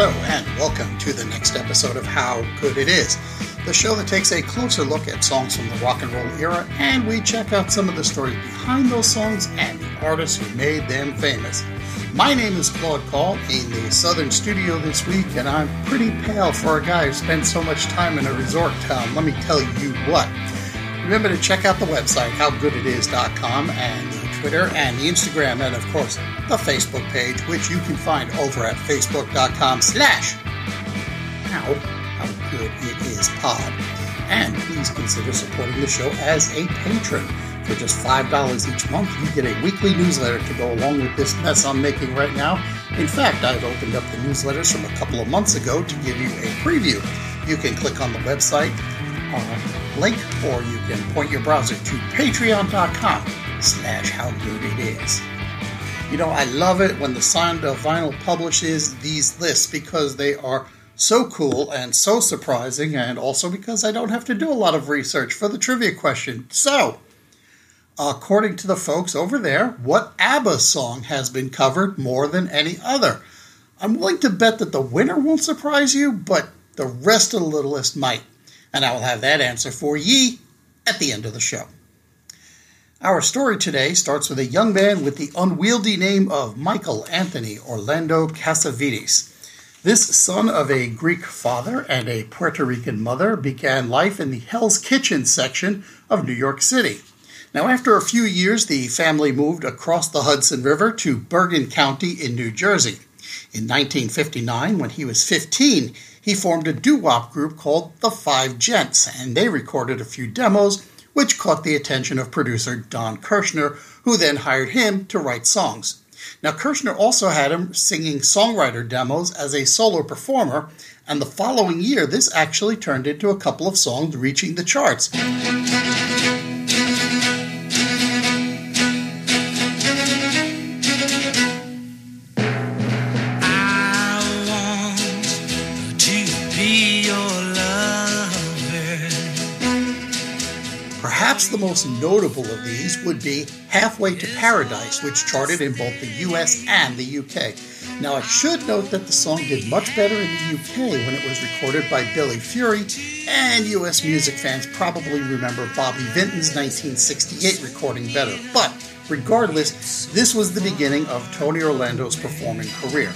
Hello, and welcome to the next episode of How Good It Is, the show that takes a closer look at songs from the rock and roll era, and we check out some of the stories behind those songs and the artists who made them famous. My name is Claude Call in the Southern Studio this week, and I'm pretty pale for a guy who spends so much time in a resort town. Let me tell you what. Remember to check out the website, howgooditis.com, and Twitter and the Instagram, and of course, the Facebook page, which you can find over at facebook.com slash how, how good it is pod. And please consider supporting the show as a patron. For just $5 each month, you get a weekly newsletter to go along with this mess I'm making right now. In fact, I've opened up the newsletters from a couple of months ago to give you a preview. You can click on the website uh, link, or you can point your browser to patreon.com slash how good it is. You know, I love it when the Sound of Vinyl publishes these lists because they are so cool and so surprising, and also because I don't have to do a lot of research for the trivia question. So, according to the folks over there, what ABBA song has been covered more than any other? I'm willing to bet that the winner won't surprise you, but the rest of the list might. And I will have that answer for ye at the end of the show. Our story today starts with a young man with the unwieldy name of Michael Anthony Orlando Cassavitis. This son of a Greek father and a Puerto Rican mother began life in the Hell's Kitchen section of New York City. Now, after a few years, the family moved across the Hudson River to Bergen County in New Jersey. In 1959, when he was 15, he formed a doo wop group called the Five Gents, and they recorded a few demos, which caught the attention of producer Don Kirshner, who then hired him to write songs. Now, Kirshner also had him singing songwriter demos as a solo performer, and the following year, this actually turned into a couple of songs reaching the charts. Perhaps the most notable of these would be Halfway to Paradise, which charted in both the US and the UK. Now, I should note that the song did much better in the UK when it was recorded by Billy Fury, and US music fans probably remember Bobby Vinton's 1968 recording better. But regardless, this was the beginning of Tony Orlando's performing career.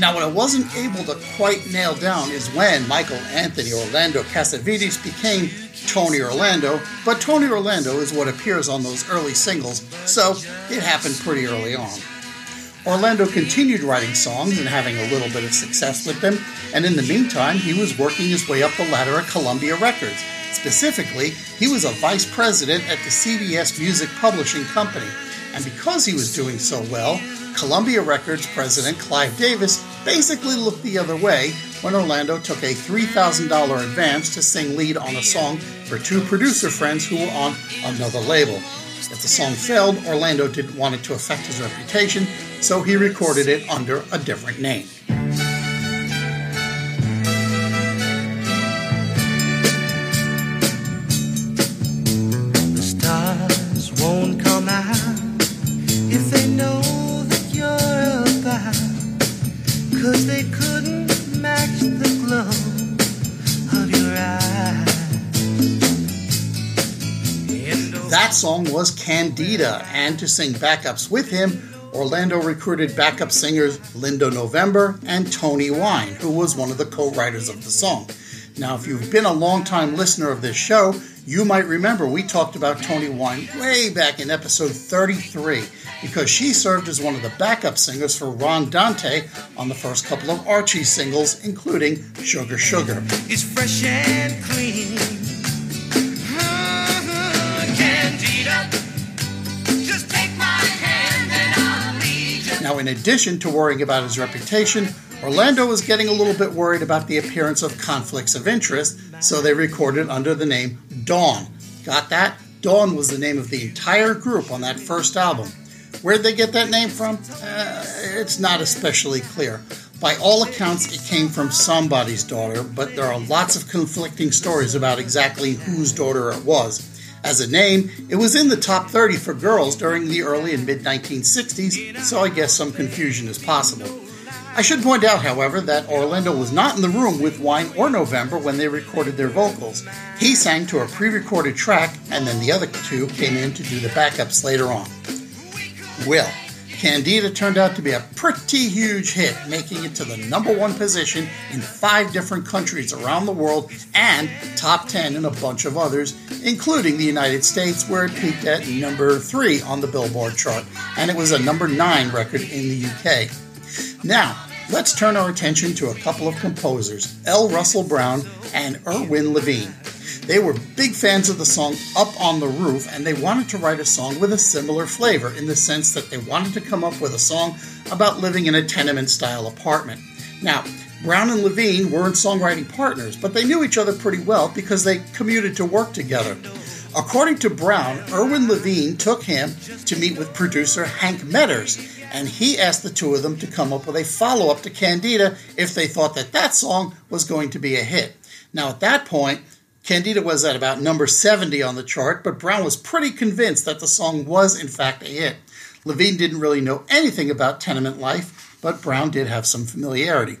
Now, what I wasn't able to quite nail down is when Michael Anthony Orlando Cassavitis became Tony Orlando, but Tony Orlando is what appears on those early singles, so it happened pretty early on. Orlando continued writing songs and having a little bit of success with them, and in the meantime, he was working his way up the ladder at Columbia Records. Specifically, he was a vice president at the CBS Music Publishing Company, and because he was doing so well, Columbia Records president Clive Davis basically looked the other way when Orlando took a $3,000 advance to sing lead on a song for two producer friends who were on another label. If the song failed, Orlando didn't want it to affect his reputation, so he recorded it under a different name. The stars won't Cause they couldn't match the glow of your eyes. That song was Candida, and to sing backups with him, Orlando recruited backup singers Linda November and Tony Wine, who was one of the co writers of the song. Now, if you've been a long-time listener of this show, you might remember we talked about Tony Wine way back in episode 33 because she served as one of the backup singers for Ron Dante on the first couple of Archie singles, including Sugar Sugar. It's fresh and clean. Candida, just take my hand and I'll lead you. Now, in addition to worrying about his reputation, Orlando was getting a little bit worried about the appearance of conflicts of interest, so they recorded under the name Dawn. Got that? Dawn was the name of the entire group on that first album. Where'd they get that name from? Uh, it's not especially clear. By all accounts, it came from somebody's daughter, but there are lots of conflicting stories about exactly whose daughter it was. As a name, it was in the top 30 for girls during the early and mid 1960s, so I guess some confusion is possible. I should point out, however, that Orlando was not in the room with Wine or November when they recorded their vocals. He sang to a pre recorded track, and then the other two came in to do the backups later on. Will. Candida turned out to be a pretty huge hit, making it to the number one position in five different countries around the world and top 10 in a bunch of others, including the United States, where it peaked at number three on the Billboard chart, and it was a number nine record in the UK. Now, let's turn our attention to a couple of composers, L. Russell Brown and Irwin Levine. They were big fans of the song Up on the Roof, and they wanted to write a song with a similar flavor in the sense that they wanted to come up with a song about living in a tenement style apartment. Now, Brown and Levine weren't songwriting partners, but they knew each other pretty well because they commuted to work together. According to Brown, Irwin Levine took him to meet with producer Hank Medress, and he asked the two of them to come up with a follow up to Candida if they thought that that song was going to be a hit. Now, at that point, Candida was at about number 70 on the chart, but Brown was pretty convinced that the song was, in fact, a hit. Levine didn't really know anything about tenement life, but Brown did have some familiarity.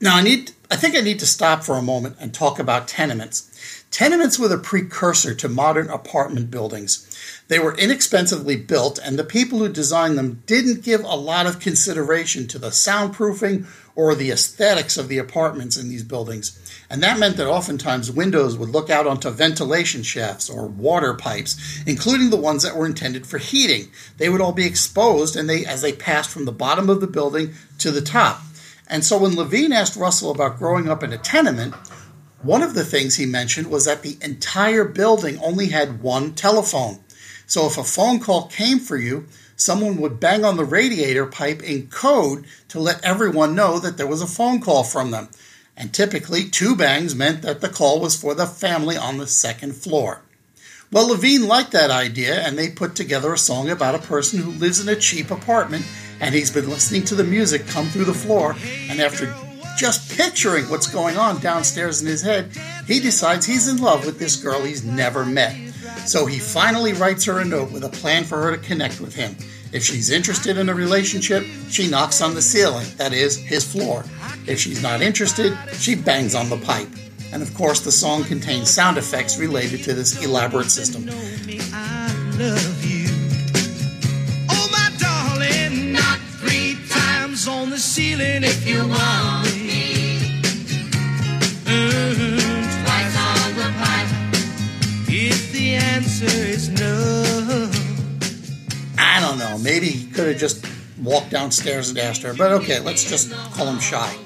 Now, I need I think I need to stop for a moment and talk about tenements. Tenements were the precursor to modern apartment buildings. They were inexpensively built, and the people who designed them didn't give a lot of consideration to the soundproofing or the aesthetics of the apartments in these buildings. And that meant that oftentimes windows would look out onto ventilation shafts or water pipes, including the ones that were intended for heating. They would all be exposed and they as they passed from the bottom of the building to the top. And so when Levine asked Russell about growing up in a tenement, one of the things he mentioned was that the entire building only had one telephone. So if a phone call came for you, someone would bang on the radiator pipe in code to let everyone know that there was a phone call from them and typically two bangs meant that the call was for the family on the second floor. Well, Levine liked that idea, and they put together a song about a person who lives in a cheap apartment, and he's been listening to the music come through the floor, and after just picturing what's going on downstairs in his head, he decides he's in love with this girl he's never met. So he finally writes her a note with a plan for her to connect with him. If she's interested in a relationship, she knocks on the ceiling, that is, his floor. If she's not interested, she bangs on the pipe. And of course, the song contains sound effects related to this elaborate system. Oh, darling, knock three times on the ceiling if you want just walked downstairs and asked her, but okay, let's just call him shy.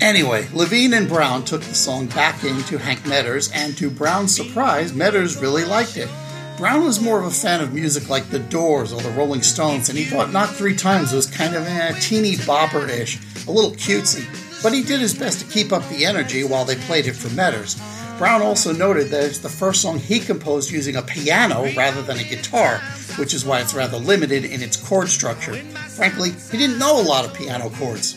Anyway, Levine and Brown took the song back into Hank Medress, and to Brown's surprise, Medress really liked it. Brown was more of a fan of music like The Doors or the Rolling Stones, and he thought Knock Three Times was kind of a teeny bopper ish, a little cutesy, but he did his best to keep up the energy while they played it for Medress. Brown also noted that it's the first song he composed using a piano rather than a guitar, which is why it's rather limited in its chord structure. Frankly, he didn't know a lot of piano chords.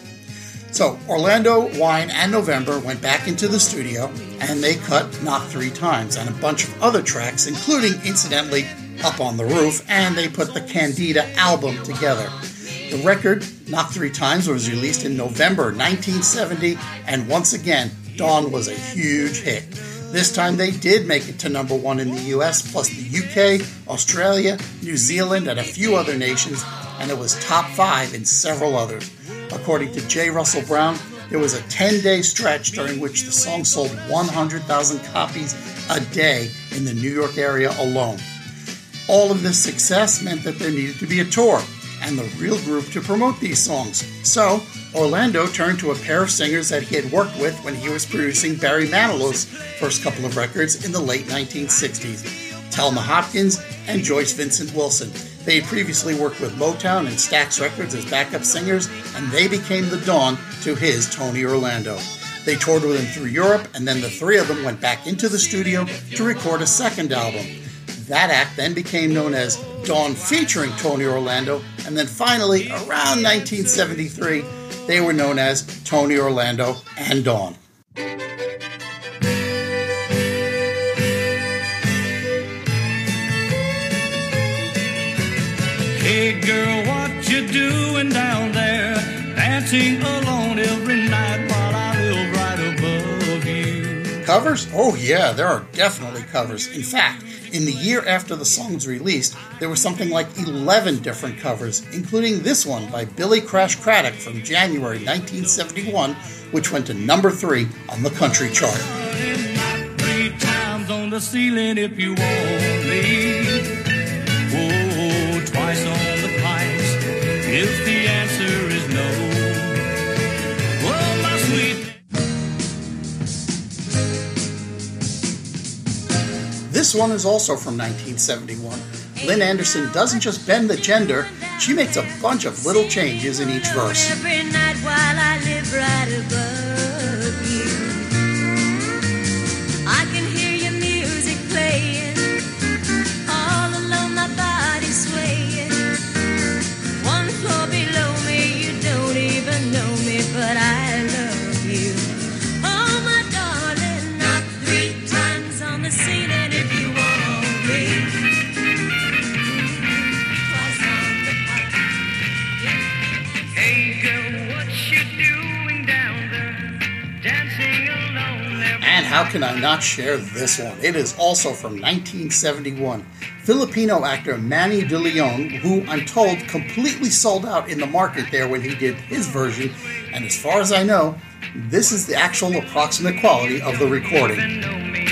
So, Orlando, Wine, and November went back into the studio and they cut Knock Three Times and a bunch of other tracks, including, incidentally, Up on the Roof, and they put the Candida album together. The record, Knock Three Times, was released in November 1970, and once again, Dawn was a huge hit. This time they did make it to number one in the US, plus the UK, Australia, New Zealand, and a few other nations, and it was top five in several others. According to J. Russell Brown, there was a 10 day stretch during which the song sold 100,000 copies a day in the New York area alone. All of this success meant that there needed to be a tour and the real group to promote these songs. So, Orlando turned to a pair of singers that he had worked with when he was producing Barry Manilow's first couple of records in the late 1960s Telma Hopkins and Joyce Vincent Wilson. They had previously worked with Motown and Stax Records as backup singers, and they became the dawn to his Tony Orlando. They toured with him through Europe, and then the three of them went back into the studio to record a second album. That act then became known as Dawn featuring Tony Orlando, and then finally, around 1973, they were known as Tony Orlando and Dawn. Hey girl, what you doing down there? dancing alone every night while I live right above you. Covers? Oh, yeah, there are definitely covers. In fact, in the year after the song was released, there were something like 11 different covers, including this one by Billy Crash Craddock from January 1971, which went to number three on the country chart. If the answer is This one is also from 1971. Lynn Anderson doesn't just bend the gender, she makes a bunch of little changes in each verse. Can I not share this one? It is also from 1971. Filipino actor Manny De Leon, who I'm told completely sold out in the market there when he did his version, and as far as I know, this is the actual approximate quality of the recording.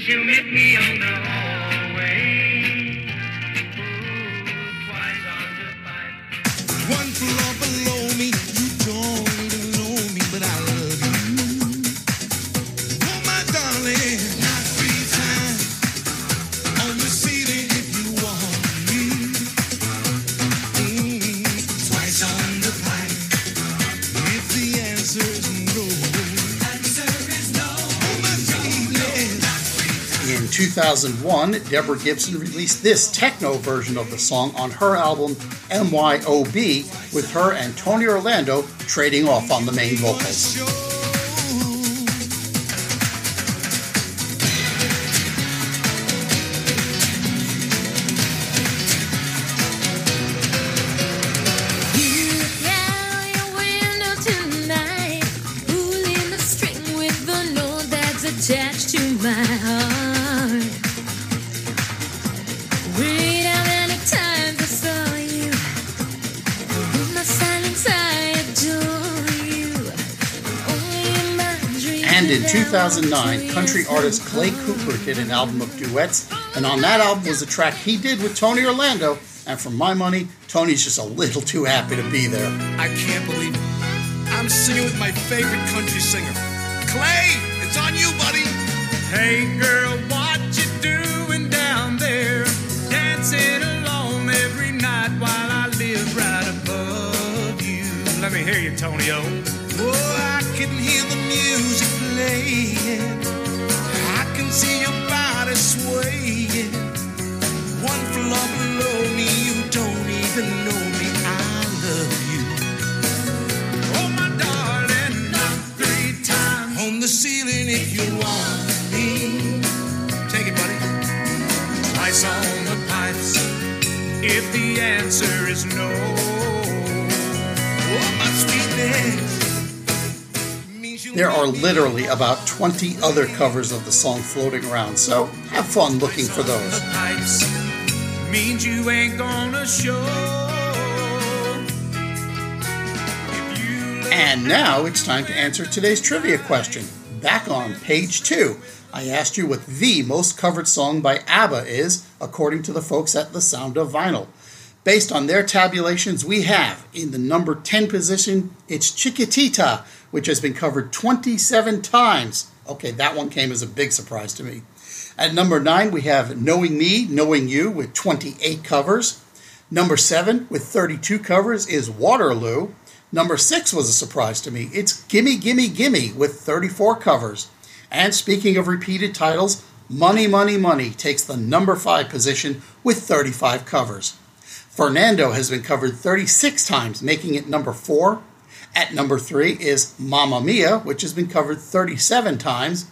When you meet me on the In 2001, Deborah Gibson released this techno version of the song on her album MYOB, with her and Tony Orlando trading off on the main vocals. And in 2009, country artist Clay Cooper did an album of duets, and on that album was a track he did with Tony Orlando. And for my money, Tony's just a little too happy to be there. I can't believe it. I'm singing with my favorite country singer. Clay, it's on you, buddy. Hey girl, what you doing Let me hear you, Tonio. Oh, I can hear the music playing. I can see your body swaying. One floor below me, you don't even know me. I love you. Oh my darling, knock three times. On the ceiling if you want me. Take it, buddy. Twice on the pipes. If the answer is no. There are literally about 20 other covers of the song floating around, so have fun looking for those. Means you ain't gonna show. If you let And now it's time to answer today's trivia question. Back on page two, I asked you what the most covered song by ABBA is, according to the folks at The Sound of Vinyl. Based on their tabulations, we have in the number 10 position, it's Chiquitita, which has been covered 27 times. Okay, that one came as a big surprise to me. At number 9, we have Knowing Me, Knowing You, with 28 covers. Number 7, with 32 covers, is Waterloo. Number 6 was a surprise to me. It's Gimme, Gimme, Gimme, with 34 covers. And speaking of repeated titles, Money, Money, Money takes the number 5 position with 35 covers. Fernando has been covered 36 times, making it number four. At number three is Mamma Mia, which has been covered 37 times.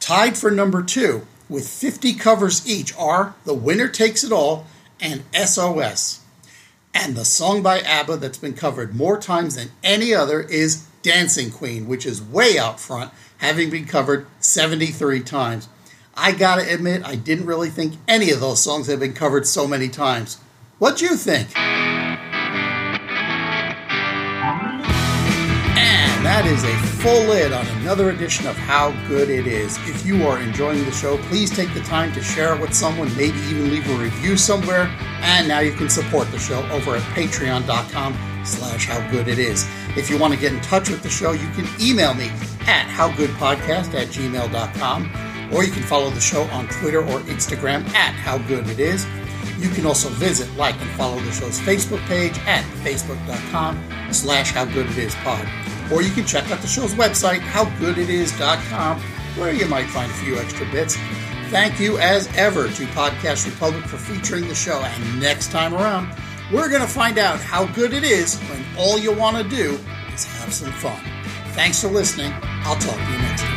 Tied for number two with 50 covers each are The Winner Takes It All and SOS. And the song by ABBA that's been covered more times than any other is Dancing Queen, which is way out front, having been covered 73 times. I gotta admit, I didn't really think any of those songs had been covered so many times. What'd you think? And that is a full lid on another edition of How Good It Is. If you are enjoying the show, please take the time to share it with someone, maybe even leave a review somewhere. And now you can support the show over at patreon.com slash howgooditis. If you want to get in touch with the show, you can email me at howgoodpodcast at gmail.com or you can follow the show on Twitter or Instagram at howgooditis. You can also visit, like, and follow the show's Facebook page at facebook.com slash howgooditispod. Or you can check out the show's website, howgooditis.com, where you might find a few extra bits. Thank you, as ever, to Podcast Republic for featuring the show. And next time around, we're going to find out how good it is when all you want to do is have some fun. Thanks for listening. I'll talk to you next time.